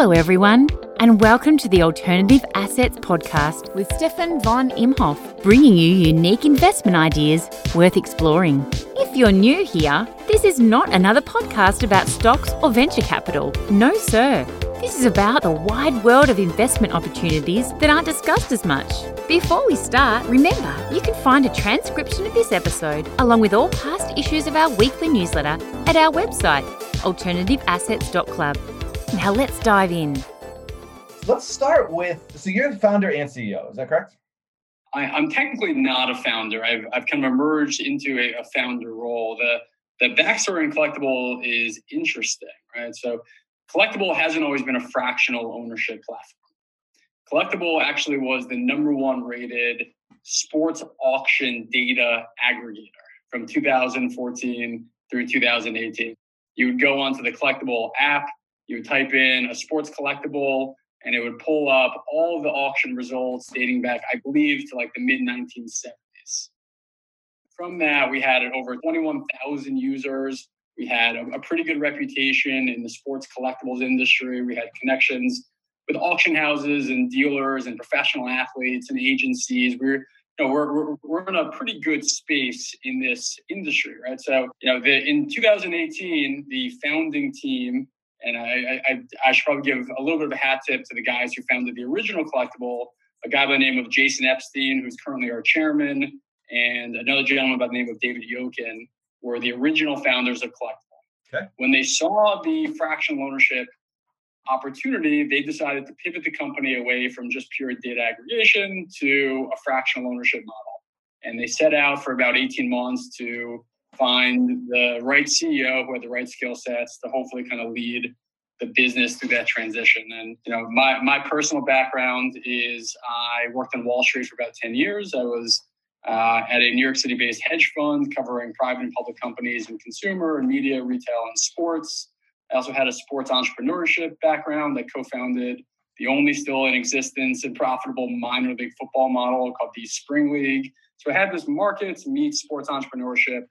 Hello, everyone, and welcome to the Alternative Assets Podcast with Stefan von Imhoff, bringing you unique investment ideas worth exploring. If you're new here, this is not another podcast about stocks or venture capital. No, sir. This is about the wide world of investment opportunities that aren't discussed as much. Before we start, remember you can find a transcription of this episode along with all past issues of our weekly newsletter at our website, alternativeassets.club. Now let's dive in. Let's start with so you're the founder and CEO, is that correct? I, am technically not a founder. I've, I've kind of emerged into a, a founder role. The the backstory in collectable is interesting, right? So collectable hasn't always been a fractional ownership platform. Collectable actually was the number one rated sports auction data aggregator from 2014 through 2018. You would go onto the collectable app, you would type in a sports collectible, and it would pull up all the auction results dating back, I believe, to like the mid 1970s. From that, we had over 21,000 users. We had a, a, pretty good reputation in the sports collectibles industry. We had connections with auction houses and dealers and professional athletes and agencies. We are you know, we're, we're, we're in a pretty good space in this industry, right? So, you know, the, in 2018, the founding team and I, I, I should probably give a little bit of a hat tip to the guys who founded the original collectable, a guy by the name of Jason Epstein, who's currently our chairman, and another gentleman by the name of David Yokin were the original founders of collectable. Okay. When they saw the fractional ownership opportunity, they decided to pivot the company away from just pure data aggregation to a fractional ownership model. And they set out for about 18 months to find the right CEO who had the right skill sets to hopefully kind of lead the business through that transition. And you know, my my personal background is I worked on Wall Street for about ten years. I was uh, at a New York City-based hedge fund covering private and public companies and consumer and media, retail, and sports. I also had a sports entrepreneurship background. I co-founded the only still in existence and profitable minor league football model called the Spring League. So I had this markets meet sports entrepreneurship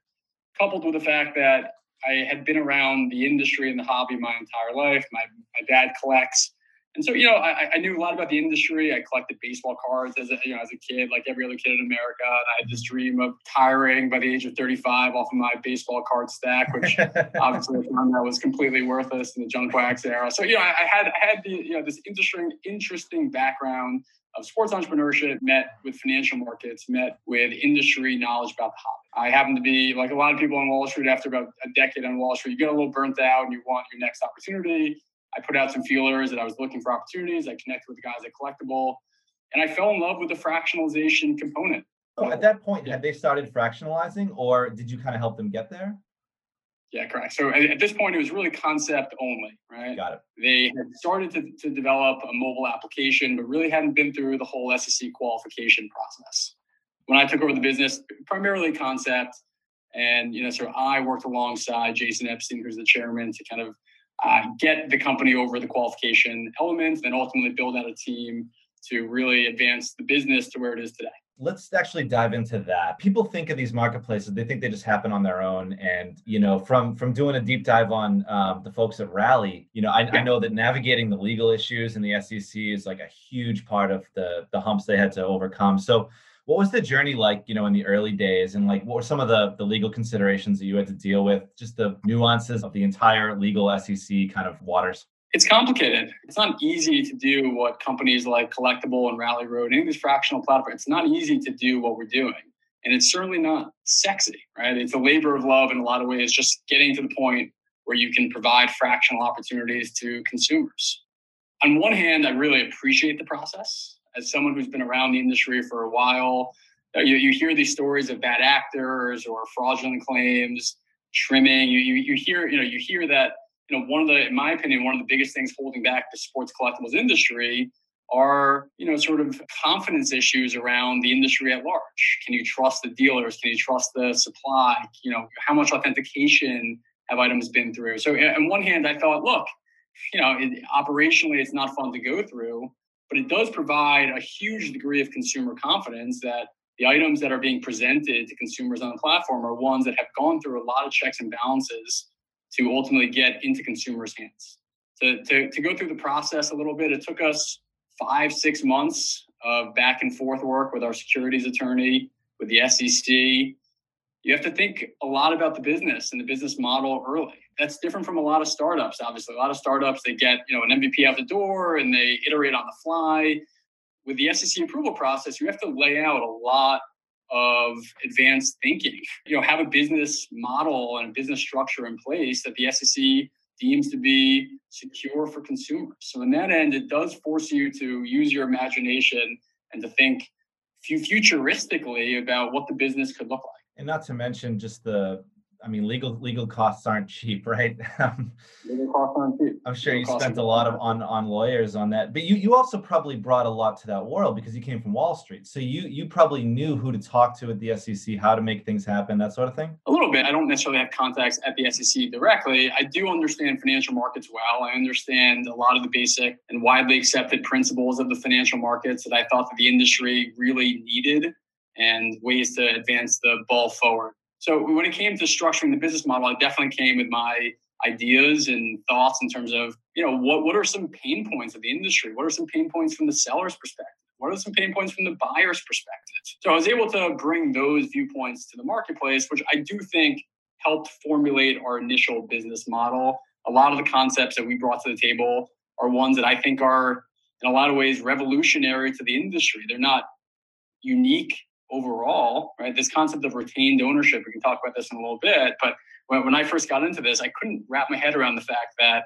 coupled with the fact that I had been around the industry and the hobby my entire life. My, my dad collects. And so, you know, I, I knew a lot about the industry. I collected baseball cards as a, you know, as a kid, like every other kid in America. And I had this mm-hmm. dream of retiring by the age of 35 off of my baseball card stack, which obviously I found that was completely worthless in the junk wax era. So, you know, I, I had I had the, you know, this interesting, interesting background of sports entrepreneurship, met with financial markets, met with industry knowledge about the hobby. I happen to be like a lot of people on Wall Street after about a decade on Wall Street, you get a little burnt out and you want your next opportunity. I put out some feelers that I was looking for opportunities. I connected with the guys at Collectable and I fell in love with the fractionalization component. So at that point, had they started fractionalizing or did you kind of help them get there? Yeah, correct. So at this point, it was really concept only, right? Got it. They had started to, to develop a mobile application, but really hadn't been through the whole SEC qualification process. When I took over the business, primarily concept, and you know, so I worked alongside Jason Epstein, who's the chairman, to kind of uh, get the company over the qualification elements, and ultimately build out a team to really advance the business to where it is today. Let's actually dive into that. People think of these marketplaces they think they just happen on their own. And you know from from doing a deep dive on um, the folks at rally you know I, I, know that navigating the legal issues in the SEC is like a huge part of the the humps they had to overcome. So what was the journey like you know in the early days and like what were some of the the legal considerations that you had to deal with just the nuances of the entire legal SEC kind of waters it's complicated. It's not easy to do what companies like Collectable and Rally Road, any of these fractional platforms, it's not easy to do what we're doing. And it's certainly not sexy, right? It's a labor of love in a lot of ways, just getting to the point where you can provide fractional opportunities to consumers. On one hand, I really appreciate the process. As someone who's been around the industry for a while, uh, you, you hear these stories of bad actors or fraudulent claims, trimming. You, you, you hear, you know, you hear that you know, one of the, in my opinion, one of the biggest things holding back the sports collectibles industry are, you know, sort of confidence issues around the industry at large. Can you trust the dealers? Can you trust the supply? You know, how much authentication have items been through? So, on one hand, I thought, look, you know, it, operationally, it's not fun to go through, but it does provide a huge degree of consumer confidence that the items that are being presented to consumers on the platform are ones that have gone through a lot of checks and balances to ultimately get into consumers' hands. to, to, to go through the process a little bit. It took us five, six months of back and forth work with our securities attorney, with the SEC. You have to think a lot about the business and the business model early. That's different from a lot of startups. Obviously, a lot of startups they get you know an MVP out the door and they iterate on the fly. With the SEC approval process, you have to lay out a lot of advanced thinking. You know, have a business model and a business structure in place that the SEC deems to be secure for consumers. So in that end, it does force you to use your imagination and to think futuristically about what the business could look like. And not to mention just the I mean, legal legal costs aren't cheap, right? Um, legal costs aren't cheap. I'm sure legal you spent a lot of on on lawyers on that, but you you also probably brought a lot to that world because you came from Wall Street, so you you probably knew who to talk to at the SEC, how to make things happen, that sort of thing. A little bit. I don't necessarily have contacts at the SEC directly. I do understand financial markets well. I understand a lot of the basic and widely accepted principles of the financial markets that I thought that the industry really needed and ways to advance the ball forward. So when it came to structuring the business model, I definitely came with my ideas and thoughts in terms of, you know, what, what are some pain points of the industry? What are some pain points from the seller's perspective? What are some pain points from the buyer's perspective? So I was able to bring those viewpoints to the marketplace, which I do think helped formulate our initial business model. A lot of the concepts that we brought to the table are ones that I think are, in a lot of ways, revolutionary to the industry. They're not unique overall, right? This concept of retained ownership, we can talk about this in a little bit, but when, when I first got into this, I couldn't wrap my head around the fact that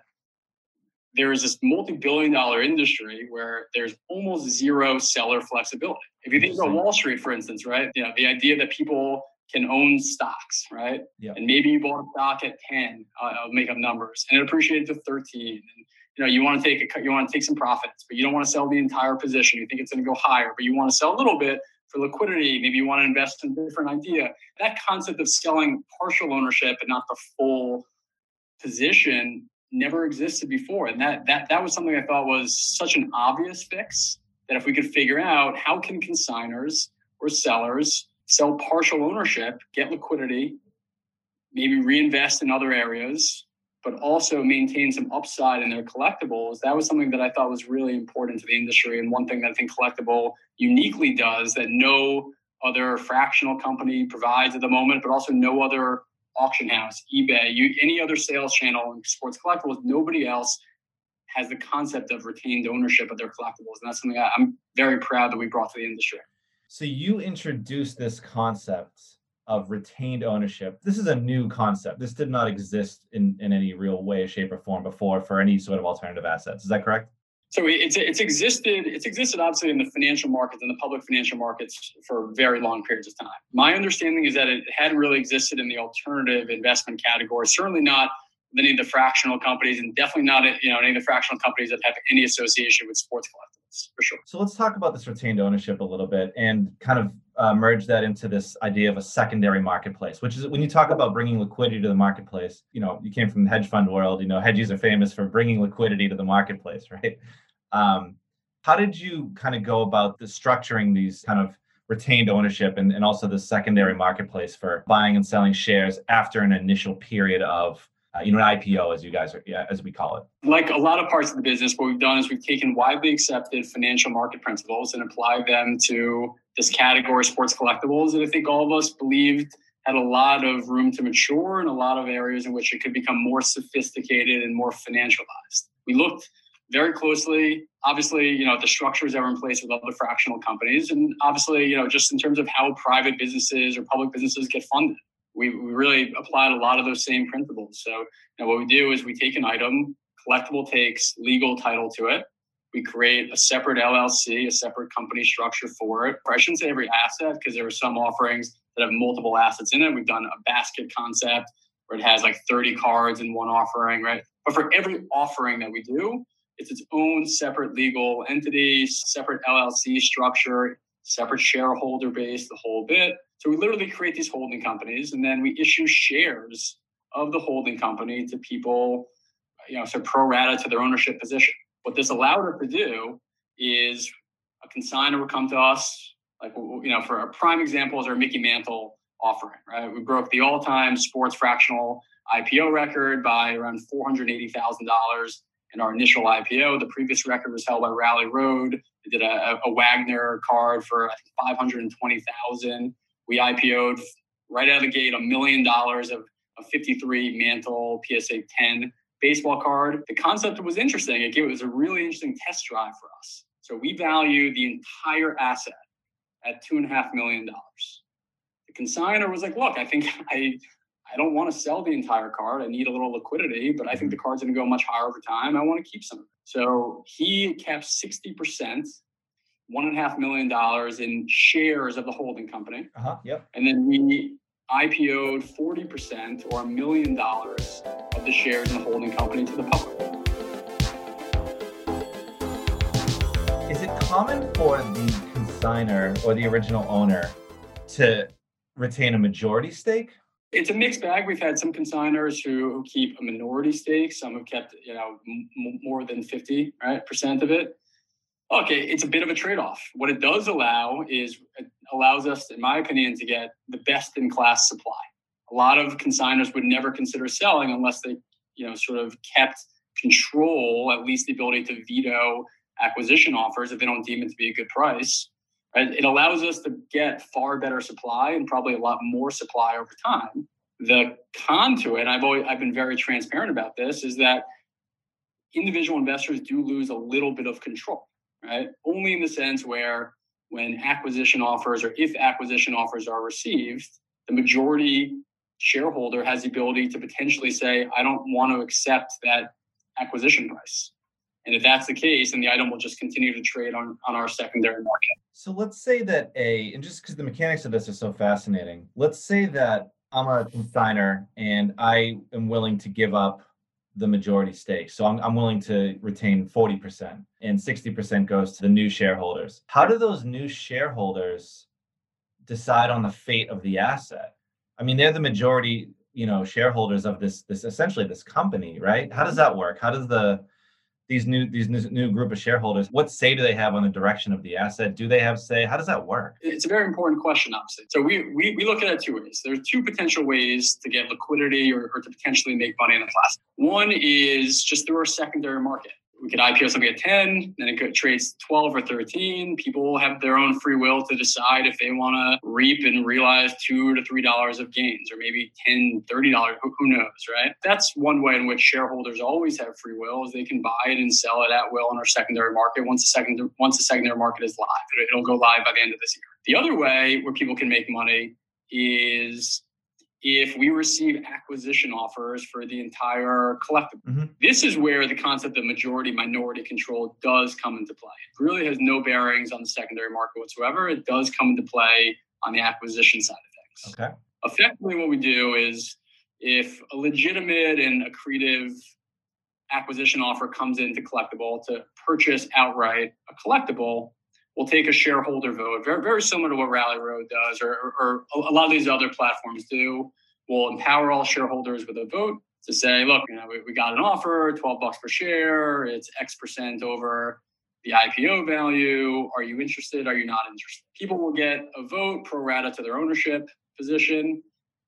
there is this multi-billion dollar industry where there's almost zero seller flexibility. If you think about Wall Street, for instance, right? You know, the idea that people can own stocks, right? Yeah. And maybe you bought a stock at 10, uh, I'll make up numbers, and it appreciated to 13. And you know, you want to take a, you want to take some profits, but you don't want to sell the entire position. You think it's going to go higher, but you want to sell a little bit for liquidity. Maybe you want to invest in a different idea. That concept of selling partial ownership and not the full position never existed before. And that that that was something I thought was such an obvious fix that if we could figure out how can consigners or sellers sell partial ownership, get liquidity, maybe reinvest in other areas, but also maintain some upside in their collectibles. That was something that I thought was really important to the industry. And one thing that I think Collectable uniquely does that no other fractional company provides at the moment, but also no other auction house, eBay, you, any other sales channel in sports collectibles, nobody else has the concept of retained ownership of their collectibles. And that's something I, I'm very proud that we brought to the industry. So you introduced this concept of retained ownership. This is a new concept. This did not exist in, in any real way, shape, or form before for any sort of alternative assets. Is that correct? So it's it's existed it's existed obviously in the financial markets and the public financial markets for very long periods of time. My understanding is that it hadn't really existed in the alternative investment category. Certainly not any of the fractional companies, and definitely not you know any of the fractional companies that have any association with sports for sure. So let's talk about this retained ownership a little bit and kind of uh, merge that into this idea of a secondary marketplace, which is when you talk about bringing liquidity to the marketplace. You know, you came from the hedge fund world. You know, hedges are famous for bringing liquidity to the marketplace, right? Um, how did you kind of go about the structuring these kind of retained ownership and, and also the secondary marketplace for buying and selling shares after an initial period of uh, you know, an IPO, as you guys are, yeah, as we call it. Like a lot of parts of the business, what we've done is we've taken widely accepted financial market principles and applied them to this category, sports collectibles, that I think all of us believed had a lot of room to mature and a lot of areas in which it could become more sophisticated and more financialized. We looked very closely, obviously, you know, the structures that were in place with other fractional companies, and obviously, you know, just in terms of how private businesses or public businesses get funded we, really applied a lot of those same principles. So you what we do is we take an item, collectable takes legal title to it. We create a separate LLC, a separate company structure for it. I shouldn't say every asset because there are some offerings that have multiple assets in it. We've done a basket concept where it has like 30 cards in one offering, right? But for every offering that we do, it's its own separate legal entity, separate LLC structure, separate shareholder base, the whole bit. So we literally create these holding companies and then we issue shares of the holding company to people, you know, so pro rata to their ownership position. What this allowed us to do is a consigner would come to us, like, you know, for a prime example is our Mickey Mantle offering, right? We broke the all time sports fractional IPO record by around $480,000. In our initial IPO. The previous record was held by Rally Road. They did a, a Wagner card for I think 520,000. We IPO'd right out of the gate a million dollars of a 53 Mantle PSA 10 baseball card. The concept was interesting. It, was a really interesting test drive for us. So we value the entire asset at two and a half million dollars. The consigner was like, look, I think I I don't want to sell the entire card. I need a little liquidity, but I think the card's going to go much higher over time. I want to keep some of it. So he kept 60%, one and a half million dollars in shares of the holding company. Uh-huh. Yep. And then we IPO'd 40% or a million dollars of the shares in the holding company to the public. Is it common for the consigner or the original owner to retain a majority stake? It's a mixed bag. We've had some consigners who, who keep a minority stake. Some have kept, you know, m- more than 50 right, percent of it. Okay, it's a bit of a trade-off. What it does allow is allows us, in my opinion, to get the best in class supply. A lot of consigners would never consider selling unless they, you know, sort of kept control, at least the ability to veto acquisition offers if they don't deem it to be a good price. It allows us to get far better supply and probably a lot more supply over time. The con to it, I've always I've been very transparent about this, is that individual investors do lose a little bit of control right? Only in the sense where when acquisition offers or if acquisition offers are received, the majority shareholder has the ability to potentially say, I don't want to accept that acquisition price. And if that's the case, then the item will just continue to trade on, on our secondary market. So let's say that a, and just because the mechanics of this are so fascinating, let's say that I'm a consigner and I am willing to give up the majority stake. So I'm, I'm willing to retain 40% and 60% goes to the new shareholders. How do those new shareholders decide on the fate of the asset? I mean, they're the majority, you know, shareholders of this this essentially this company, right? How does that work? How does the these new these new group of shareholders what say do they have on the direction of the asset? Do they have say? How does that work? It's a very important question obviously. So we we, we look at it two ways. There's two potential ways to get liquidity or, or to potentially make money in the class. One is just through our secondary market we could IPO something at 10, then it could trades 12 or 13. People have their own free will to decide if they want to reap and realize two to three dollars of gains, or maybe 10, 30 dollars. Who, knows, right? That's one way in which shareholders always have free will is they can buy it and sell it at will in our secondary market once the second once the secondary market is live. It'll go live by the end of this year. The other way where people can make money is if we receive acquisition offers for the entire collectable. Mm-hmm. This is where the concept of majority minority control does come into play. It really has no bearings on the secondary market whatsoever. It does come into play on the acquisition side of things. Okay. Effectively, what we do is if a legitimate and accretive acquisition offer comes into collectible to purchase outright a collectible, we'll take a shareholder vote, very, very similar to what Rally Road does, or, or, a lot of these other platforms do. We'll empower all shareholders with a vote to say, look, you know, we, we got an offer, 12 bucks per share, it's X percent over the IPO value. Are you interested? Are you not interested? People will get a vote pro rata to their ownership position.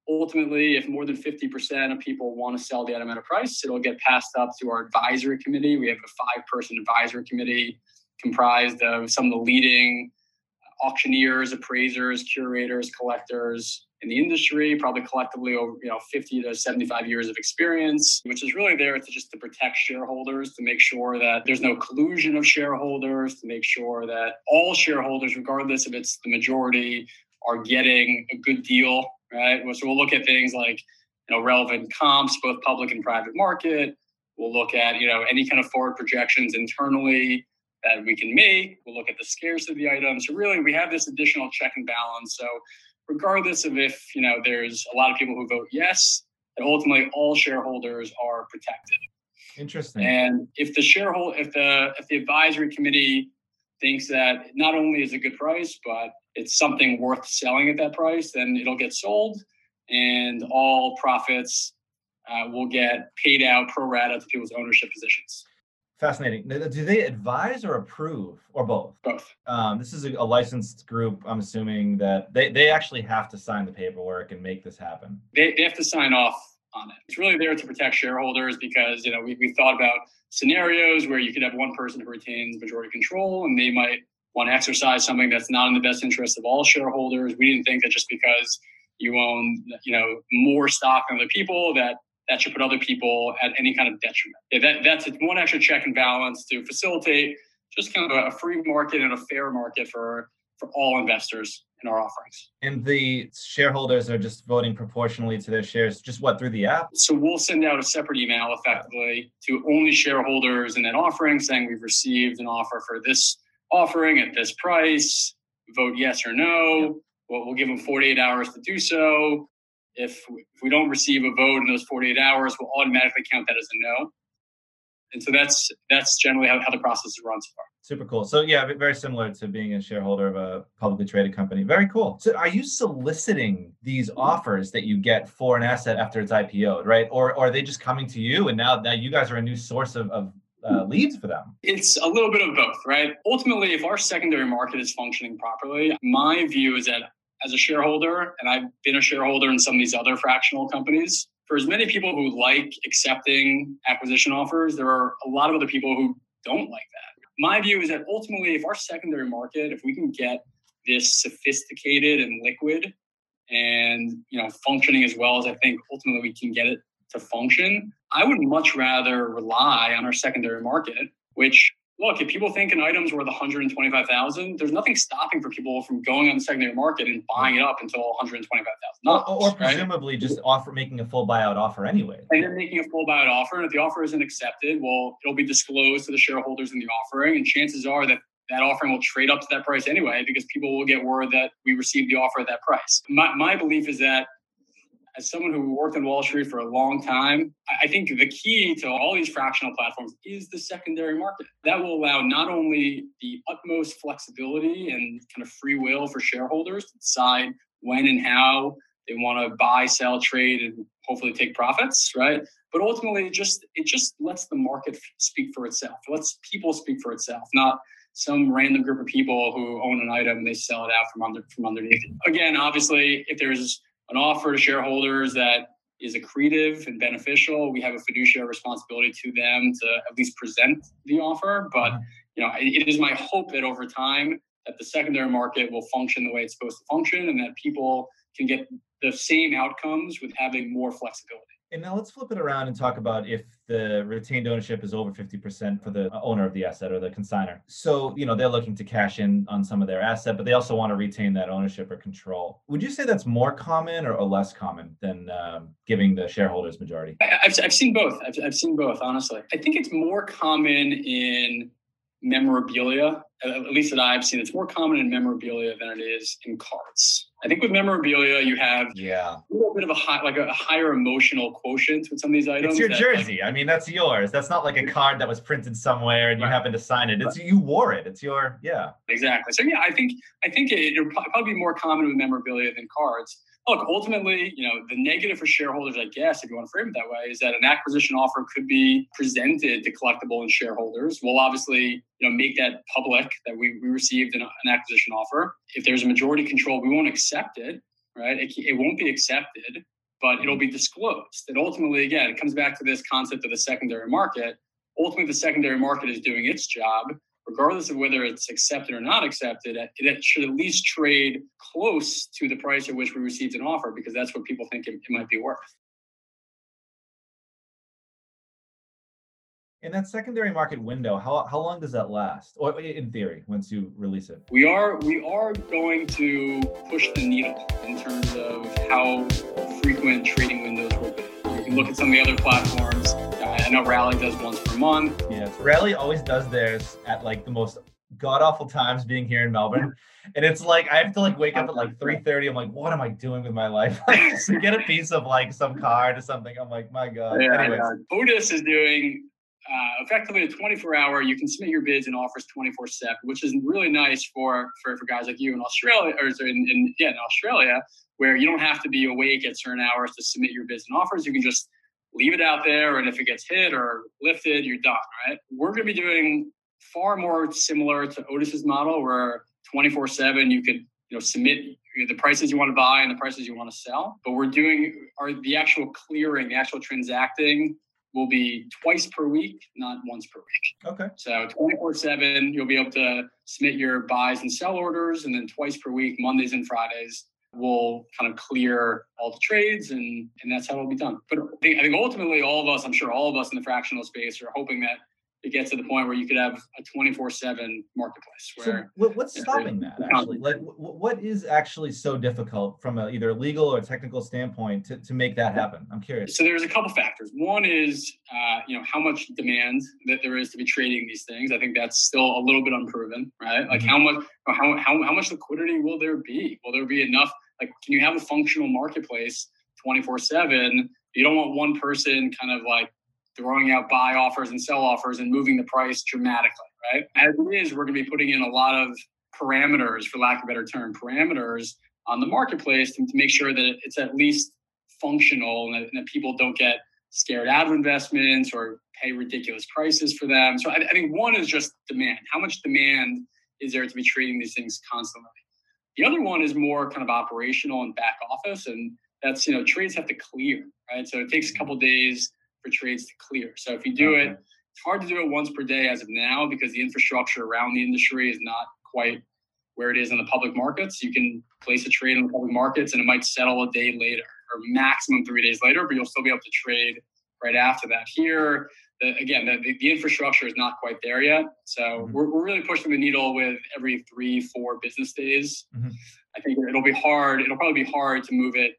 Ultimately, if more than 50% of people want to sell the item at a price, it'll get passed up to our advisory committee. We have a five person advisory committee comprised of some of the leading auctioneers, appraisers, curators, collectors in the industry, probably collectively over you know 50 to 75 years of experience, which is really there to just to protect shareholders, to make sure that there's no collusion of shareholders, to make sure that all shareholders, regardless if it's the majority, are getting a good deal, right? So we'll look at things like you know relevant comps, both public and private market. We'll look at you know any kind of forward projections internally that we can make. We'll look at the scarcity of the item. So really, we have this additional check and balance. So regardless of if you know there's a lot of people who vote yes, that ultimately all shareholders are protected. Interesting. And if the shareholder, if the if the advisory committee thinks that not only is a good price, but it's something worth selling at that price, then it'll get sold, and all profits uh, will get paid out pro rata to people's ownership positions. Fascinating. Do they advise or approve or both? Both. Um, this is a, a, licensed group. I'm assuming that they, they actually have to sign the paperwork and make this happen. They, they have to sign off on it. It's really there to protect shareholders because you know we, we thought about scenarios where you could have one person who retains majority control and they might want to exercise something that's not in the best interest of all shareholders. We didn't think that just because you own you know more stock than other people that that should put other people at any kind of detriment. Yeah, that, that's one extra check and balance to facilitate just kind of a free market and a fair market for for all investors in our offerings. And the shareholders are just voting proportionally to their shares, just what through the app? So we'll send out a separate email effectively to only shareholders in that offering saying we've received an offer for this offering at this price. Vote yes or no. Yep. Well, we'll give them 48 hours to do so. If we, if we don't receive a vote in those 48 hours, we'll automatically count that as a no. And so that's that's generally how, how the process is run so far. Super cool. So yeah, very similar to being a shareholder of a publicly traded company. Very cool. So are you soliciting these offers that you get for an asset after it's IPO'd, right? Or, or are they just coming to you and now now you guys are a new source of, of uh, leads for them? It's a little bit of both, right? Ultimately, if our secondary market is functioning properly, my view is that as a shareholder, and I've been a shareholder in some of these other fractional companies, for as many people who like accepting acquisition offers, there are a lot of other people who don't like that. My view is that ultimately, if our secondary market, if we can get this sophisticated and liquid and you know functioning as well as I think ultimately we can get it to function, I would much rather rely on our secondary market, which look, if people think an item's worth 125,000, there's nothing stopping for people from going on the secondary market and buying it up until 125,000. Or, or presumably right? just offer making a full buyout offer anyway. And then making a full buyout offer, and if the offer isn't accepted, well, it'll be disclosed to the shareholders in the offering, and chances are that that offering will trade up to that price anyway because people will get word that we received the offer at that price. My, my belief is that as someone who worked on Wall Street for a long time, I think the key to all these fractional platforms is the secondary market. That will allow not only the utmost flexibility and kind of free will for shareholders to decide when and how they want to buy, sell, trade, and hopefully take profits, right? But ultimately, it just it just lets the market speak for itself. It lets people speak for itself, not some random group of people who own an item and they sell it out from under from underneath. Again, obviously, if there's an offer to shareholders that is accretive and beneficial, we have a fiduciary responsibility to them to at least present the offer. But uh-huh. you know, it is my hope that over time that the secondary market will function the way it's supposed to function and that people can get the same outcomes with having more flexibility. And now let's flip it around and talk about if the retained ownership is over 50% for the owner of the asset or the consigner. So, you know, they're looking to cash in on some of their asset, but they also want to retain that ownership or control. Would you say that's more common or, or less common than um, giving the shareholders majority? I, have I've seen both. I've, I've seen both, honestly. I think it's more common in memorabilia, at least that I've seen. It's more common in memorabilia than it is in cards. I think with memorabilia, you have yeah a little bit of a high, like a higher emotional quotient with some of these items. It's your that, jersey. Like, I mean, that's yours. That's not like a card that was printed somewhere and you right. happen to sign it. It's right. you wore it. It's your yeah. Exactly. So yeah, I think I think it, it'll probably be more common with memorabilia than cards look, ultimately, you know, the negative for shareholders, I guess, if you want to frame it that way, is that an acquisition offer could be presented to collectable and shareholders. We'll obviously, you know, make that public that we, we received an, an acquisition offer. If there's a majority control, we won't accept it, right? It, it won't be accepted, but it'll be disclosed. And ultimately, again, it comes back to this concept of the secondary market. Ultimately, the secondary market is doing its job regardless of whether it's accepted or not accepted, it should at least trade close to the price at which we received an offer because that's what people think it, it might be worth. In that secondary market window, how, how long does that last? Or in theory, once you release it? We are we are going to push the needle in terms of how frequent trading windows will be. Look at some of the other platforms I know Rally does once per month. Yes, Rally always does theirs at like the most god awful times being here in Melbourne. And it's like I have to like wake up at like 3:30. I'm like, what am I doing with my life? Like to get a piece of like some card or something. I'm like, my God. Yeah, Anyways. yeah. Otis is doing uh, effectively a 24 hour you can submit your bids and offers 24 7 which is really nice for, for for guys like you in australia or in, in yeah in australia where you don't have to be awake at certain hours to submit your bids and offers you can just leave it out there, and if it gets hit or lifted, you're done, right? We're going to be doing far more similar to Otis's model, where 24/7 you could you know submit the prices you want to buy and the prices you want to sell. But we're doing are the actual clearing, the actual transacting will be twice per week, not once per week. Okay. So 24 7, you'll be able to submit your buys and sell orders. And then twice per week, Mondays and Fridays, we'll kind of clear all the trades and, and that's how it'll be done. But I think, I think ultimately, all of us, I'm sure all of us in the fractional space are hoping that it gets to the point where you could have a 24 7 marketplace where so what's stopping that actually? like what is actually so difficult from a, either a legal or technical standpoint to, to make that happen? I'm curious. So there's a couple factors. One is uh, you know how much demand that there is to be trading these things. I think that's still a little bit unproven right? Like mm-hmm. how much how, how, how much liquidity will there be? Will there be enough like can you have a functional marketplace 24 7 you don't want one person kind of like throwing out buy offers and sell offers and moving the price dramatically, right? As it is, we're going to be putting in a lot of parameters, for lack of a better term, parameters on the marketplace to, to make sure that it's at least functional and that, and that, people don't get scared out of investments or pay ridiculous prices for them. So I, I think one is just demand. How much demand is there to be trading these things constantly? The other one is more kind of operational and back office, and that's you know trades have to clear, right? So it takes a mm-hmm. couple days for trades to clear. So if you do okay. it, it's hard to do it once per day as of now because the infrastructure around the industry is not quite where it is in the public markets. You can place a trade in the public markets and it might settle a day later or maximum three days later, but you'll still be able to trade right after that. Here, the, again, the, the, infrastructure is not quite there yet. So mm-hmm. we're, we're really pushing the needle with every three, four business days. Mm-hmm. I think it'll be hard. It'll probably be hard to move it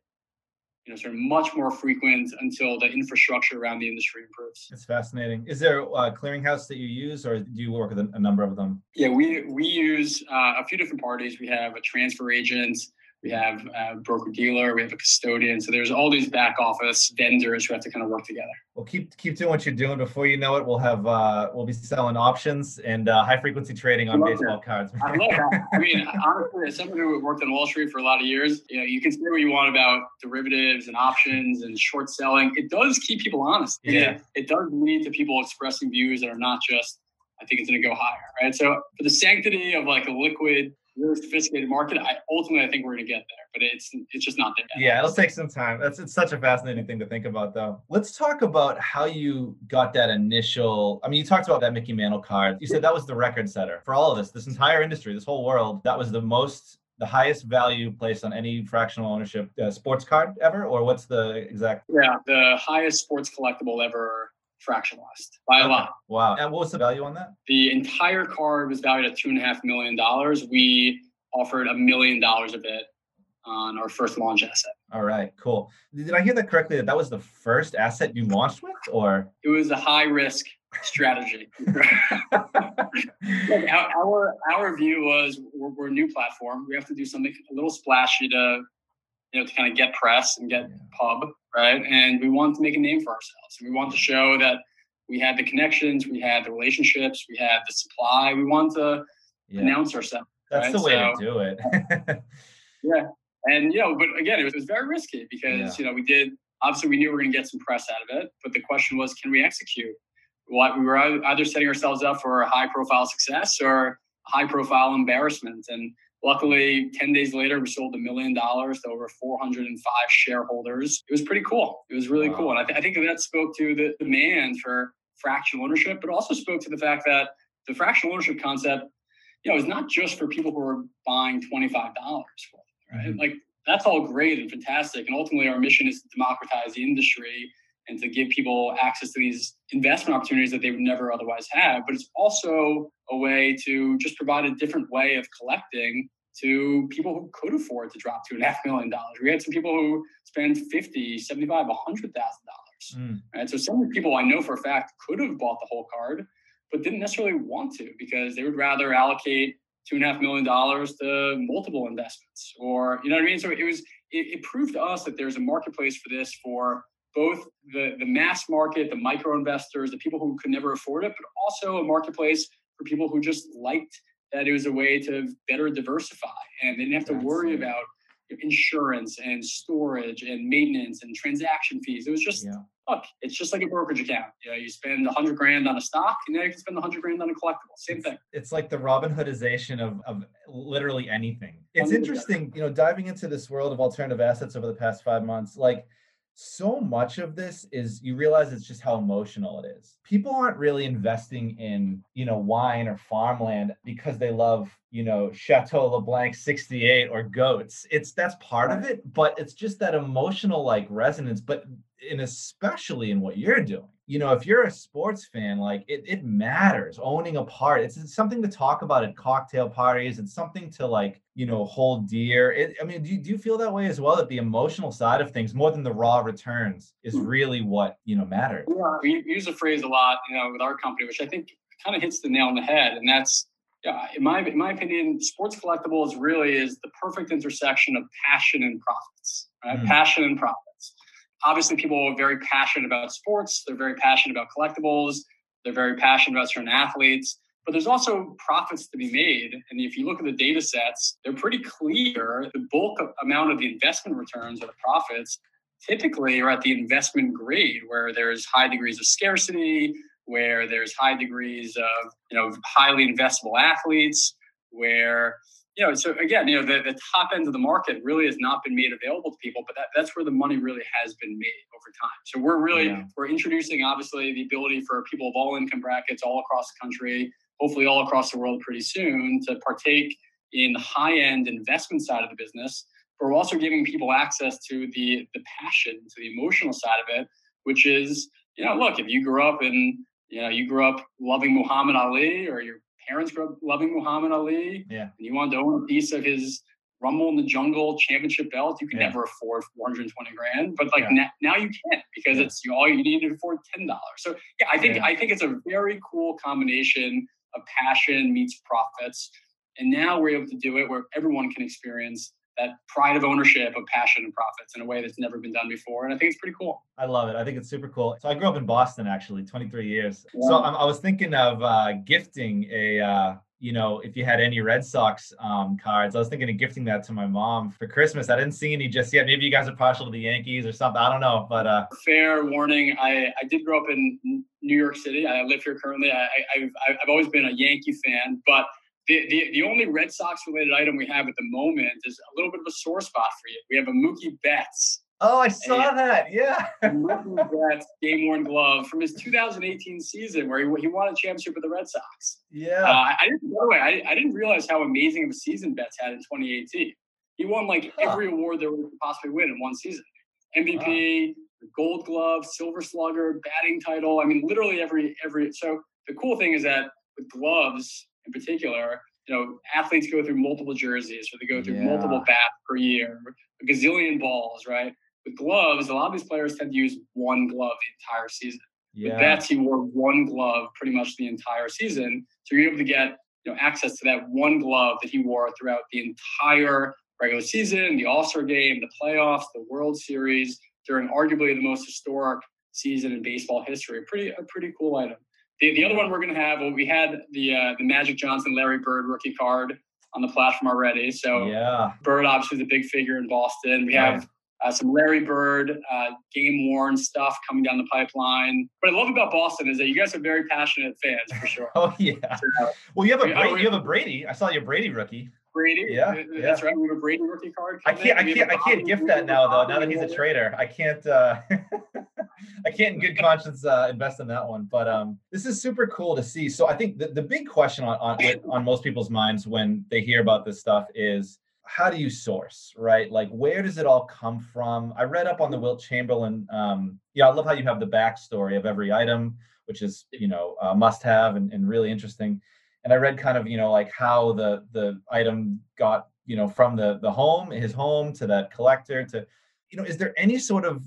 you know, sort of much more frequent until the infrastructure around the industry improves. It's fascinating. Is there a clearinghouse that you use, or do you work with a, number of them? Yeah, we we use uh, a few different parties. We have a transfer agent, we have a broker dealer, we have a custodian. So there's all these back office vendors who have to kind of work together. Well, keep keep doing what you're doing. Before you know it, we'll have uh, we'll be selling options and uh, high frequency trading on baseball that. cards. I love that. I mean, honestly, as someone who worked on Wall Street for a lot of years, you know, you can say what you want about derivatives and options and short selling. It does keep people honest. Yeah. It, it does lead to people expressing views that are not just I think it's going to go higher, right? So for the sanctity of like a liquid really sophisticated market. I ultimately I think we're going to get there, but it's it's just not there. Yet. Yeah, it'll take some time. That's it's such a fascinating thing to think about, though. Let's talk about how you got that initial. I mean, you talked about that Mickey Mantle card. You said that was the record setter for all of this, this entire industry, this whole world. That was the most the highest value placed on any fractional ownership uh, sports card ever, or what's the exact? Yeah, the highest sports collectible ever fractionalized by a lot. Wow. And what was the value on that? The entire card was valued at two and a half million dollars. We offered a million dollars of it on our first launch asset. All right, cool. Did I hear that correctly? That that was the first asset you launched with, or it was a high risk strategy. Look, our, our view was we're, we're, a new platform. We have to do something a little splashy to you know to kind of get press and get pub right? And we want to make a name for ourselves. We want to show that we had the connections, we had the relationships, we had the supply. We want to yeah. announce ourselves. That's right? the way so, to do it. yeah. And, you know, but again, it was, it was very risky because, yeah. you know, we did, obviously, we knew we were going to get some press out of it. But the question was, can we execute? What we were either setting ourselves up for a high profile success or high profile embarrassment. And Luckily, 10 days later, we sold a million dollars to over 405 shareholders. It was pretty cool. It was really wow. cool. And I, th- I think that spoke to the demand for fractional ownership, but also spoke to the fact that the fractional ownership concept, you know, is not just for people who are buying $25 for it, right? Mm-hmm. Like that's all great and fantastic. And ultimately, our mission is to democratize the industry and to give people access to these investment opportunities that they would never otherwise have. But it's also a way to just provide a different way of collecting to people who could afford to drop two and a half million dollars. We had some people who spend 50, 75, $100,000. Mm. Right. So some people I know for a fact could have bought the whole card, but didn't necessarily want to because they would rather allocate two and a half million dollars to multiple investments or, you know what I mean? So it was, it, it proved to us that there's a marketplace for this for both the, the mass market, the micro investors, the people who could never afford it, but also a marketplace for people who just liked that it was a way to better diversify and they didn't have to That's worry it. about insurance and storage and maintenance and transaction fees. It was just yeah. look, it's just like a brokerage account. You know, you spend a hundred grand on a stock, and now you can spend a hundred grand on a collectible. Same it's, thing. It's like the Robin Hoodization of of literally anything. It's interesting, you know, diving into this world of alternative assets over the past five months, like so much of this is you realize it's just how emotional it is. People aren't really investing in, you know, wine or farmland because they love, you know, Chateau LeBlanc 68 or goats. It's that's part of it, but it's just that emotional like resonance, but and especially in what you're doing you know, if you're a sports fan, like it, it matters owning a part. It's, it's something to talk about at cocktail parties. It's something to like, you know, hold dear. It, I mean, do you, do you feel that way as well? That the emotional side of things, more than the raw returns, is hmm. really what, you know, matters? Yeah. We use a phrase a lot, you know, with our company, which I think kind of hits the nail on the head. And that's, yeah, in my, in my opinion, sports collectibles really is the perfect intersection of passion and profits, right? Mm. Passion and profit obviously people are very passionate about sports. They're very passionate about collectibles. They're very passionate about certain athletes. But there's also profits to be made. And if you look at the data sets they're pretty clear. The bulk of, amount of the investment returns or the profits typically are at the investment grade where there's high degrees of scarcity where there's high degrees of you know highly investable athletes where you know, so again, you know, the, the top end of the market really has not been made available to people, but that, that's where the money really has been made over time. So we're really yeah. we're introducing obviously the ability for people of all income brackets all across the country, hopefully all across the world pretty soon, to partake in the high end investment side of the business. But we're also giving people access to the the passion, to the emotional side of it, which is, you know, look, if you grew up in, you know, you grew up loving Muhammad Ali or your parents grew up loving Muhammad Ali, yeah, and you wanted to own a piece of his Rumble in the Jungle championship belt, you could yeah. never afford 420 grand. But like yeah. now you can because yeah. it's you all you need to afford ten dollars. So yeah, I think I think it's a very cool combination of passion meets profits. And now we're able to do it where everyone can experience that pride of ownership of passion and profits in a way that's never been done before. And I think it's pretty cool. I love it. I think it's super cool. So I grew up in Boston actually, 23 years. Yeah. So I'm, i was thinking of uh, gifting a, uh, you know, if you had any Red Sox um, cards, I was thinking of gifting that to my mom for Christmas. I didn't see any just yet. Maybe you guys are partial to the Yankees or something. I don't know, but uh, fair warning. I, I did grow up in New York City. I live here currently. I, I, I've, I've always been a Yankee fan, but the, the, the only Red Sox related item we have at the moment is a little bit of a sore spot for you. We have a Mookie Betts. Oh, I saw that. Yeah. Mookie Betts game worn glove from his 2018 season where he, he won a championship with the Red Sox. Yeah. Uh, I didn't, by the way, I, I didn't realize how amazing of a season Betts had in 2018. He won like huh. every award there was possibly win in one season. MVP, wow. Gold Glove, Silver Slugger, batting title. I mean, literally every every. So the cool thing is that with gloves, in particular, you know, athletes go through multiple jerseys or they go through yeah. multiple bats per year, a gazillion balls, right? With gloves, a lot of these players tend to use one glove the entire season. Yeah. With bats, he wore one glove pretty much the entire season. So you're able to get you know access to that one glove that he wore throughout the entire regular season, the All-Star game, the playoffs, the World Series, during arguably the most historic season in baseball history. Pretty a pretty cool item. The, the other one we're going to have, well, we had the uh, the Magic Johnson, Larry Bird rookie card on the platform already. So yeah, Bird obviously is a big figure in Boston. We have uh, some Larry Bird uh, game worn stuff coming down the pipeline. What I love about Boston is that you guys are very passionate fans for sure. oh yeah. So, well, you have a Brady, you have a Brady. I saw your Brady rookie. Brady. Yeah, that's yeah. right. We have a Brady rookie card. I can't. I can't. I can't gift that now though. Now that he's a trader, I can't. Uh, I can't in good conscience uh, invest in that one. But um, this is super cool to see. So I think the, the big question on on on most people's minds when they hear about this stuff is how do you source, right? Like where does it all come from? I read up on the Wilt Chamberlain. Um, yeah, I love how you have the backstory of every item, which is you know must have and, and really interesting. And I read kind of you know like how the the item got you know from the the home, his home to that collector to you know is there any sort of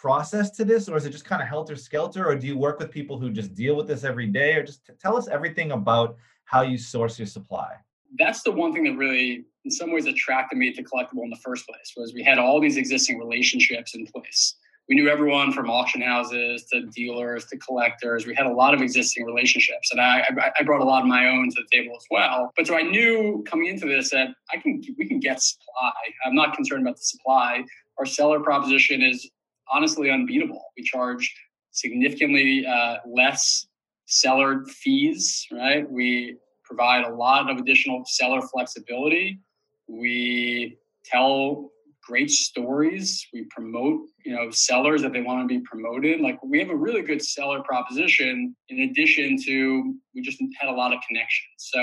process to this or is it just kind of helter skelter or do you work with people who just deal with this every day or just tell us everything about how you source your supply that's the one thing that really in some ways attracted me to collectable in the first place was we had all these existing relationships in place we knew everyone from auction houses to dealers to collectors. We had a lot of existing relationships, and I, I brought a lot of my own to the table as well. But so I knew coming into this that I can we can get supply. I'm not concerned about the supply. Our seller proposition is honestly unbeatable. We charge significantly uh, less seller fees, right? We provide a lot of additional seller flexibility. We tell great stories. We promote, you know, sellers that they want to be promoted. Like we have a really good seller proposition in addition to we just had a lot of connections. So,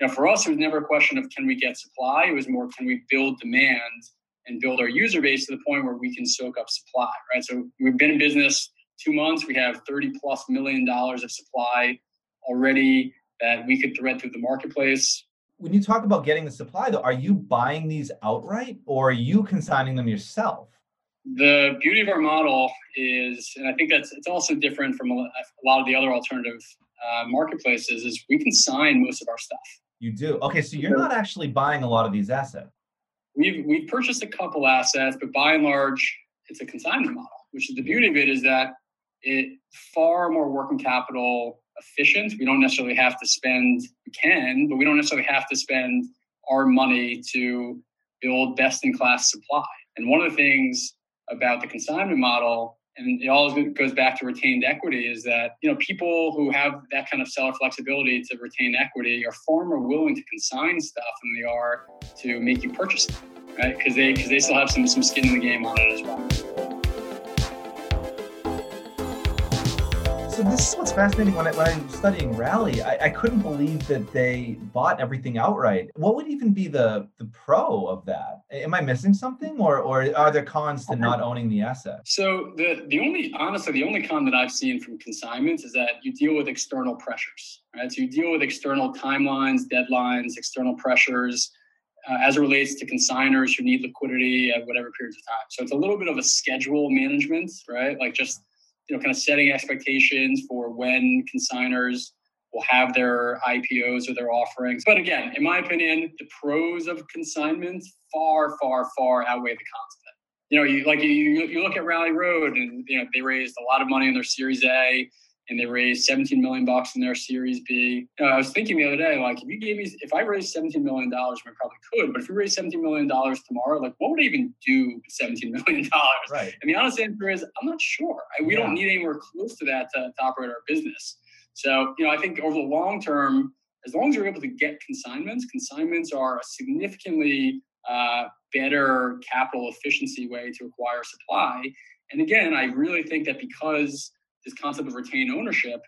you know, for us, it was never a question of can we get supply. It was more can we build demand and build our user base to the point where we can soak up supply, right? So we've been in business two months. We have 30 plus million dollars of supply already that we could thread through the marketplace. When you talk about getting the supply though are you buying these outright or are you consigning them yourself? The beauty of our model is and i think that's it's also different from a, lot of the other alternative uh, marketplaces is we can sign most of our stuff. You do? Okay so you're not actually buying a lot of these assets we've we've purchased a couple assets but by and large it's a consignment model which is the beauty of it is that it far more working capital efficient. We don't necessarily have to spend, we can, but we don't necessarily have to spend our money to build best in class supply. And one of the things about the consignment model, and it always goes back to retained equity, is that you know people who have that kind of seller flexibility to retain equity are far more willing to consign stuff than they are to make you purchase it, right? Because they because they still have some some skin in the game on it as well. So this is what's fascinating when, I, when I'm studying Rally. I, I, couldn't believe that they bought everything outright. What would even be the the pro of that? Am I missing something, or or are there cons to not owning the asset? So the the only honestly the only con that I've seen from consignments is that you deal with external pressures, right? So you deal with external timelines, deadlines, external pressures. Uh, as it relates to consigners who need liquidity at whatever periods of time. So it's a little bit of a schedule management, right? Like just you know, kind of setting expectations for when consigners will have their IPOs or their offerings. But again, in my opinion, the pros of consignment far, far, far outweigh the cons. You know, you like you, you look at Rally Road, and you know they raised a lot of money in their Series A and they raised 17 million bucks in their Series B. Uh, I was thinking the other day, like if you gave me, if I raised 17 million dollars, I probably could, but if you raise 17 million dollars tomorrow, like what would I even do with 17 million dollars? Right. And the honest answer is, I'm not sure. I, we yeah. don't need anywhere close to that to, to operate our business. So, you know, I think over the long term, as long as you're able to get consignments, consignments are a significantly uh, better capital efficiency way to acquire supply. And again, I really think that because this concept of retained ownership,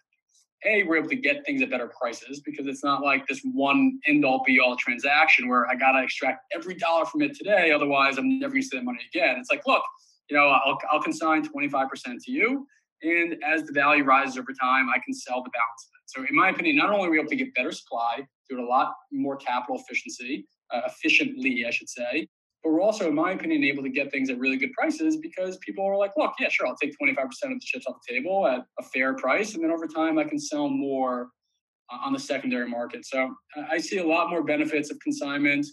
a we're able to get things at better prices because it's not like this one end all be all transaction where I gotta extract every dollar from it today, otherwise I'm never gonna see that money again. It's like, look, you know, I'll, I'll consign 25% to you, and as the value rises over time, I can sell the balance of it. So, in my opinion, not only are we able to get better supply, do it a lot more capital efficiency, uh, efficiently, I should say, but we're also, in my opinion, able to get things at really good prices because people are like, look, yeah, sure, I'll take 25% of the chips off the table at a fair price. And then over time, I can sell more uh, on the secondary market. So uh, I see a lot more benefits of consignment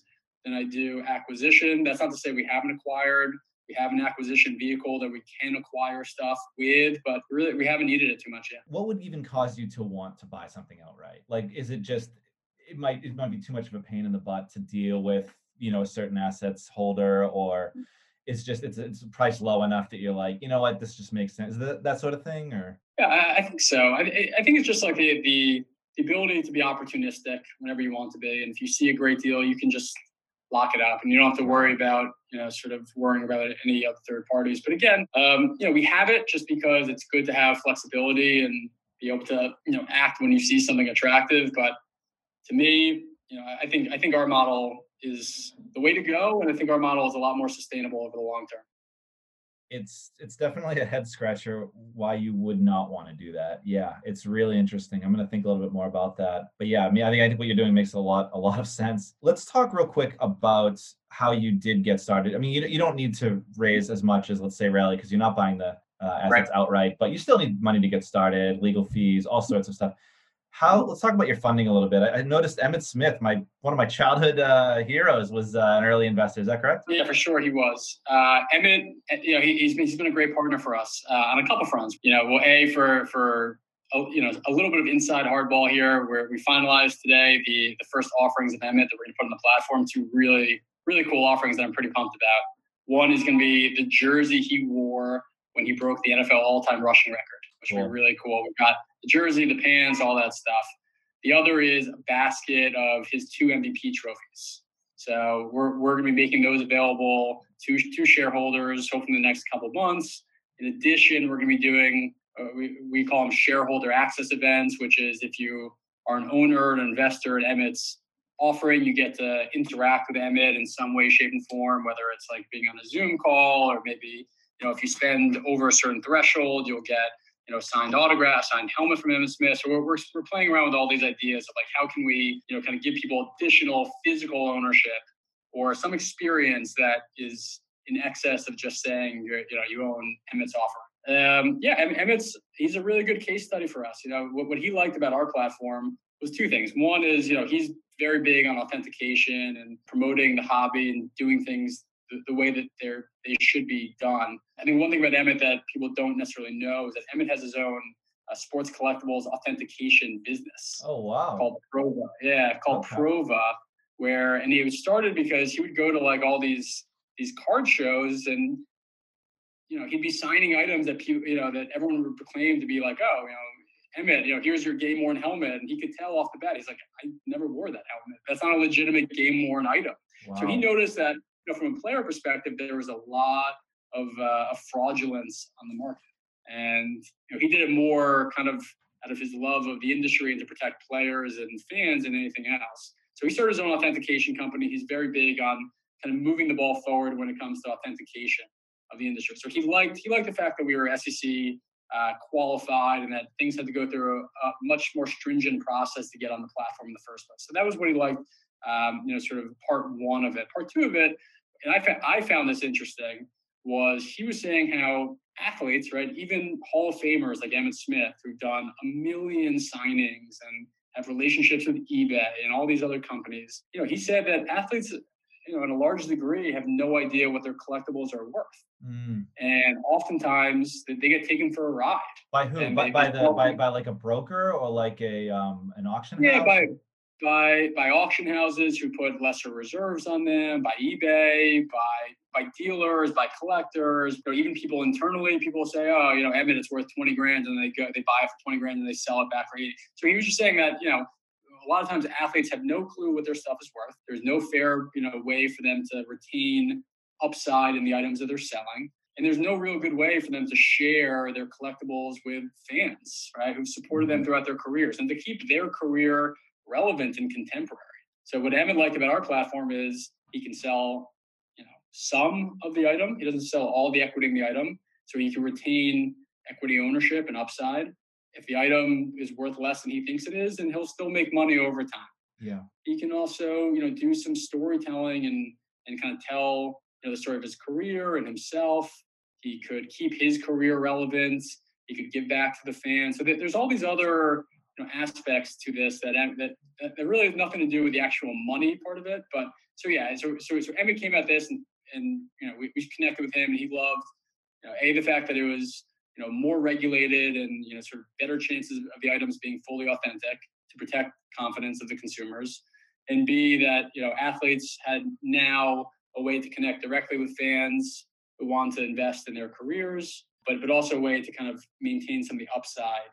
than I do acquisition. That's not to say we haven't acquired. We have an acquisition vehicle that we can acquire stuff with, but really we haven't needed it too much yet. What would even cause you to want to buy something outright? Like, is it just it might it might be too much of a pain in the butt to deal with you know a certain assets holder or mm. it's just it's it's priced low enough that you're like you know what? This just makes sense. That that sort of thing or? Yeah i, I think so. I, I think it's just like the, the the ability to be opportunistic whenever you want to be and if you see a great deal you can just lock it up and you don't have to worry about you know sort of worrying about any other third parties. But again um, you know we have it just because it's good to have flexibility and be able to you know act when you see something attractive. But to me you know i think i think our model is the way to go. And I think our model is a lot more sustainable over the long term. It's it's definitely a head scratcher why you would not want to do that. Yeah, it's really interesting. I'm going to think a little bit more about that. But yeah, I mean, I think I think what you're doing makes a lot a lot of sense. Let's talk real quick about how you did get started. I mean, you, you don't need to raise as much as let's say Rally because you're not buying the uh, assets right. outright, but you still need money to get started, legal fees, all sorts of stuff how let's talk about your funding a little bit. I, I noticed Emmitt Smith, my one of my childhood uh, heroes, was uh, an early investor. Is that correct? Yeah, for sure he was. Uh, Emmitt, you know, he, has been he's been a great partner for us uh, on a couple fronts. You know, well, a for for a, you know a little bit of inside hardball here, where we finalized today the the first offerings of Emmitt that we're going to put on the platform. Two really really cool offerings that I'm pretty pumped about. One is going to be the jersey he wore when he broke the NFL all-time rushing record, which cool. will be really cool. We've got the jersey, the pants, all that stuff. The other is a basket of his two MVP trophies. So we're, we're going to be making those available to, to shareholders, hopefully in the next couple months. In addition, we're going to be doing, uh, we, we call them shareholder access events, which is if you are an owner, an investor in Emmitt's offering, you get to interact with Emmitt in some way, shape, and form, whether it's like being on a Zoom call or maybe, you know, if you spend over a certain threshold, you'll get you know, signed autographs, signed helmet from Emmitt Smith. So we're, we're, we're playing around with all these ideas of like, how can we, you know, kind of give people additional physical ownership or some experience that is in excess of just saying, you know, you own Emmitt's offer. Um, yeah, Emmitt's, he's a really good case study for us. You know, what, what he liked about our platform was two things. One is, you know, he's very big on authentication and promoting the hobby and doing things the, the, way that they're they should be done. I think one thing about Emmitt that people don't necessarily know is that Emmitt has his own uh, sports collectibles authentication business. Oh wow! Called Prova. Yeah, called okay. Prova. Where and he started because he would go to like all these these card shows and you know he'd be signing items that people you know that everyone would proclaim to be like oh you know Emmitt, you know, here's your game worn helmet. And he could tell off the bat, he's like, I never wore that helmet. That's not a legitimate game worn item. Wow. So he noticed that you know, from a player perspective, there was a lot of, uh, fraudulence on the market. And you know, he did it more kind of out of his love of the industry and to protect players and fans than anything else. So he started his own authentication company. He's very big on kind of moving the ball forward when it comes to authentication of the industry. So he liked he liked the fact that we were SEC uh, qualified and that things had to go through a, a, much more stringent process to get on the platform in the first place. So that was what he liked. Um, you know, sort of part one of it. Part two of it and I, fa- I found this interesting was he was saying how athletes, right, even Hall of Famers like Emmitt Smith, who've done a million signings and have relationships with eBay and all these other companies, you know, he said that athletes, you know, in a large degree, have no idea what their collectibles are worth, mm. and oftentimes they get taken for a ride. By who? By, by the by, by like a broker or like a um an auction? Yeah, house? by by by auction houses who put lesser reserves on them, by eBay, by by dealers, by collectors, or even people internally. People say, "Oh, you know, Emmitt, it's worth twenty grand," and they go, they buy it for twenty grand, and they sell it back for eighty. So he was just saying that you know, a lot of times athletes have no clue what their stuff is worth. There's no fair you know way for them to retain upside in the items that they're selling. And there's no real good way for them to share their collectibles with fans, right, who've supported them mm-hmm. throughout their careers and to keep their career relevant and contemporary. So what Emmitt liked about our platform is he can sell, you know, some of the item. He doesn't sell all the equity in the item, so he can retain equity ownership and upside. If the item is worth less than he thinks it is, then he'll still make money over time. Yeah. He can also, you know, do some storytelling and and kind of tell you know the story of his career and himself. He could keep his career relevant. He could give back to the fans. So there's all these other you know, aspects to this that, that that really has nothing to do with the actual money part of it. But so yeah, so so, so Emmitt came at this and and you know we, we connected with him and he loved you know a the fact that it was you know more regulated and you know sort of better chances of the items being fully authentic to protect confidence of the consumers and b that you know athletes had now a way to connect directly with fans who want to invest in their careers but but also a way to kind of maintain some of the upside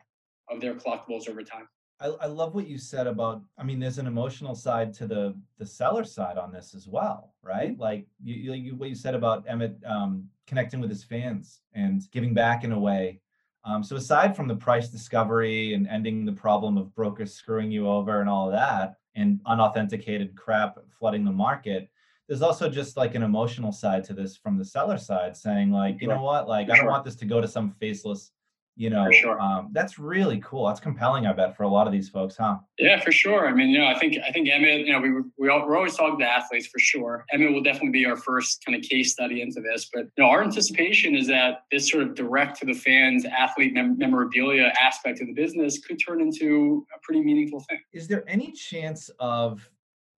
of their collectibles over time. I, I love what you said about i mean there's an emotional side to the the seller side on this as well right? Like you, you what you said about emmitt um, connecting with his fans and giving back in a way. Um, so aside from the price discovery and ending the problem of brokers screwing you over and all of that and unauthenticated crap flooding the market there's also just like an emotional side to this from the seller side saying like you know what? Like i don't want this to go to some faceless you know sure. um, that's really cool that's compelling i bet for a lot of these folks huh yeah for sure i mean you know i think i think emmitt you know we, we all, we're always talking to athletes for sure emmitt will definitely be our first kind of case study into this but you know our anticipation is that this sort of direct to the fans athlete mem- memorabilia aspect of the business could turn into a pretty meaningful thing is there any chance of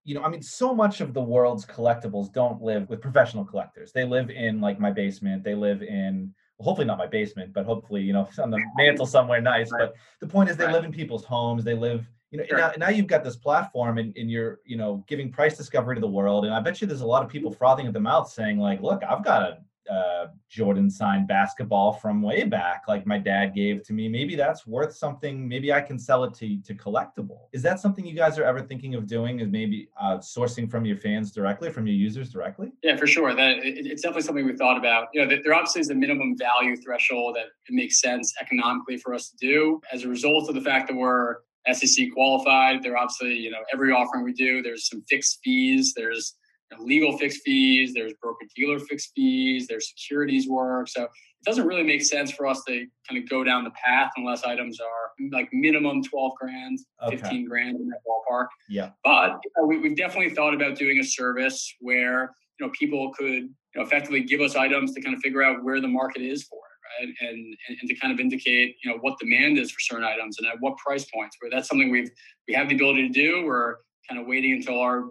you know, I mean, so much of the world's collectibles don't live with professional collectors. They live in like my basement. They live in hopefully not my basement, but hopefully, you know, on the mantle somewhere nice. Right. But the point is they right. live in people's homes. They live, you know, sure. now, now you've got this platform and, and you're, you know, giving price discovery to the world. And I bet you there's a lot of people frothing at the mouth saying like, look, I've got a uh, Jordan signed basketball from way back, like my dad gave to me. Maybe that's worth something. Maybe I can sell it to to collectable. Is that something you guys are ever thinking of doing? Is maybe uh, sourcing from your fans directly, from your users directly? Yeah, for sure. That it, it's definitely something we thought about. You know, there obviously is a minimum value threshold that it makes sense economically for us to do. As a result of the fact that we're SEC qualified, there obviously you know every offering we do, there's some fixed fees. There's legal fixed fees, there's broker dealer fixed fees, there's securities work. So it doesn't really make sense for us to kind of go down the path unless items are like minimum 12 grand, okay. 15 grand in that ballpark. Yeah. But you know, we, we've definitely thought about doing a service where, you know, people could you know, effectively give us items to kind of figure out where the market is for it. Right? And, and and to kind of indicate you know what demand is for certain items and at what price points. Where that's something we've we have the ability to do. We're kind of waiting until our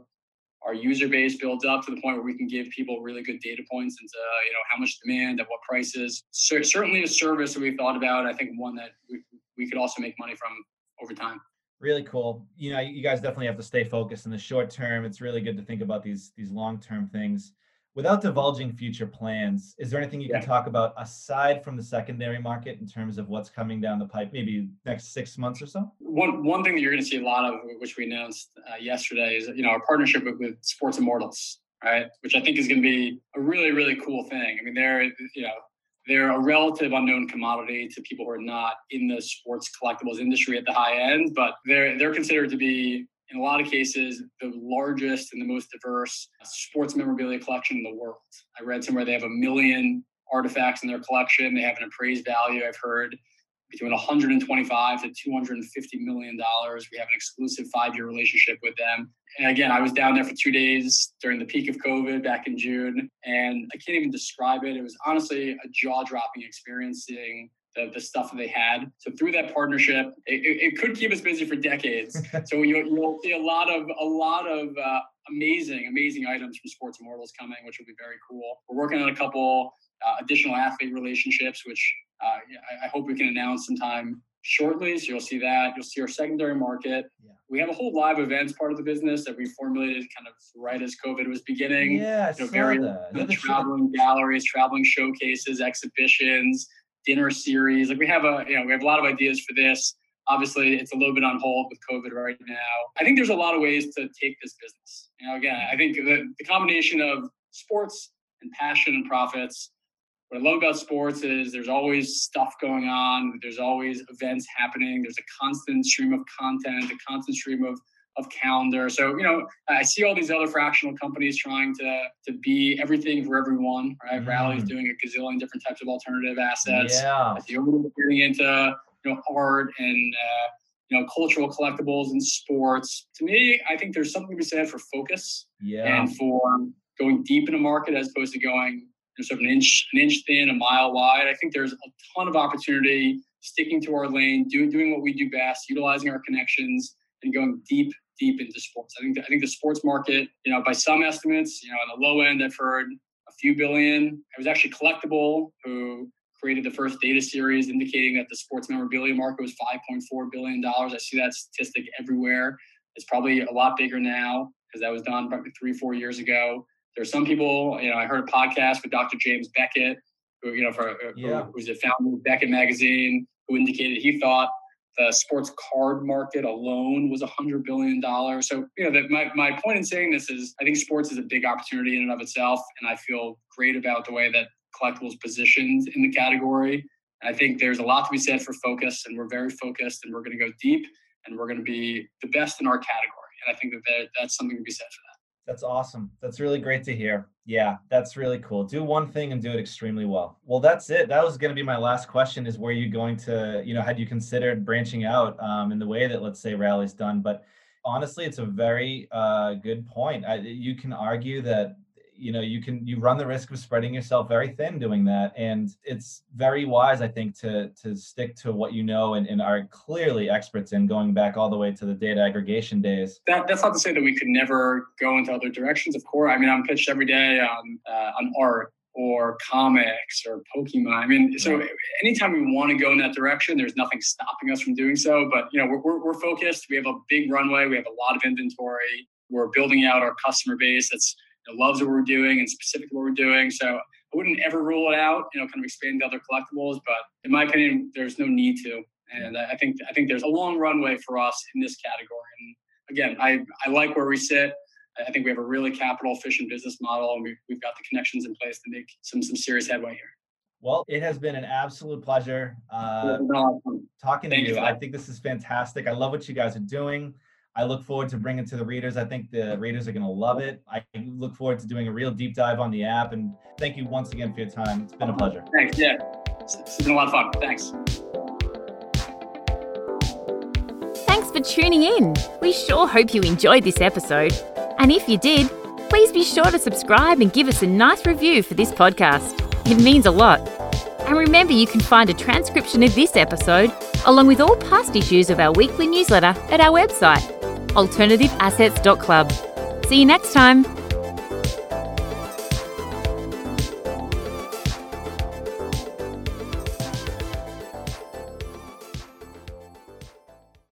our user base builds up to the point where we can give people really good data points into uh, you know how much demand at what prices. So certainly a service that we thought about. I think one that we, we could also make money from over time. Really cool. You know, you guys definitely have to stay focused in the short term. It's really good to think about these these long term things without divulging future plans, is there anything you yeah. can talk about aside from the secondary market in terms of what's coming down the pipe, maybe next six months or so? One one thing that you're going to see a lot of, which we announced uh, yesterday, is you know our partnership with, with Sports Immortals, right? Which I think is going to be a really really cool thing. I mean, they're you know they're a relative unknown commodity to people who are not in the sports collectibles industry at the high end, but they're they're considered to be in a lot of cases, the largest and the most diverse sports memorabilia collection in the world. I read somewhere they have a million artifacts in their collection. They have an appraised value, I've heard, between 125 to 250 million dollars. We have an exclusive five-year relationship with them. And again, I was down there for two days during the peak of COVID back in June, and I can't even describe it. It was honestly a jaw-dropping experience seeing the, the stuff that they had. So through that partnership, it, it could keep us busy for decades. so you, you'll see a lot of a lot of uh, amazing, amazing items from Sports Immortals coming, which will be very cool. We're working on a couple uh, additional athlete relationships, which uh, I, I, hope we can announce sometime shortly. So you'll see that. You'll see our secondary market. Yeah. We have a whole live events part of the business that we formulated kind of right as COVID was beginning. Yeah, you know, very traveling galleries, traveling showcases, exhibitions dinner series. Like we have a, you know, we have a lot of ideas for this. Obviously, it's a little bit on hold with COVID right now. I think there's a lot of ways to take this business. You know, again, I think the, the combination of sports and passion and profits. What I love about sports is there's always stuff going on. There's always events happening. There's a constant stream of content, a constant stream of of calendar. So, you know, I see all these other fractional companies trying to to be everything for everyone, right? Mm. Rally's doing a gazillion different types of alternative assets. Yeah. I see getting into, you know, art and uh, you know, cultural collectibles and sports. To me, I think there's something to be said for focus yeah. and for going deep in a market as opposed to going you know, sort of an inch, an inch thin, a mile wide. I think there's a ton of opportunity sticking to our lane, doing doing what we do best, utilizing our connections, and going deep deep into sports. I think the, I think the sports market, you know, by some estimates, you know, on the low end, I've heard a few billion. It was actually Collectable who created the first data series indicating that the sports memorabilia market was 5.4 billion dollars. I see that statistic everywhere. It's probably a lot bigger now because that was done probably three, four years ago. There are some people, you know, I heard a podcast with Dr. James Beckett, who, you know, for, uh, yeah. who, who's the founder of Beckett Magazine, who indicated he thought the sports card market alone was $100 billion. So, you know, that my, my point in saying this is I think sports is a big opportunity in and of itself. And I feel great about the way that collectable's positioned in the category. I think there's a lot to be said for focus, and we're very focused, and we're going to go deep, and we're going to be the best in our category. And I think that that's something to be said for that. That's awesome. That's really great to hear. Yeah, that's really cool. Do one thing and do it extremely well. Well, that's it. That was going to be my last question is where you going to, you know, had you considered branching out um, in the way that let's say Rally's done, but honestly, it's a very uh, good point. I, you can argue that you know you can you run the risk of spreading yourself very thin doing that and it's very wise i think to to stick to what you know and, and are clearly experts in going back all the way to the data aggregation days that, that's not to say that we could never go into other directions of course i mean i'm pitched every day on uh, on art or comics or Pokemon. I mean, so anytime we want to go in that direction, there's nothing stopping us from doing so. But you know, we're, we're, we're focused. We have a big runway. We have a lot of inventory. We're building out our customer base. That's loves what we're doing and specifically what we're doing. So I wouldn't ever rule it out, you know, kind of expand to other collectibles. But in my opinion, there's no need to. And I think I think there's a long runway for us in this category. And again, I, I like where we sit. I think we have a really capital efficient business model and we've, we've got the connections in place to make some some serious headway here. Well, it has been an absolute pleasure uh, talking to you. you. I think this is fantastic. I love what you guys are doing. I look forward to bringing it to the readers. I think the readers are going to love it. I look forward to doing a real deep dive on the app. And thank you once again for your time. It's been a pleasure. Thanks. Yeah. It's been a lot of fun. Thanks. Thanks for tuning in. We sure hope you enjoyed this episode. And if you did, please be sure to subscribe and give us a nice review for this podcast. It means a lot. And remember, you can find a transcription of this episode, along with all past issues of our weekly newsletter, at our website alternativeassets.club. See you next time.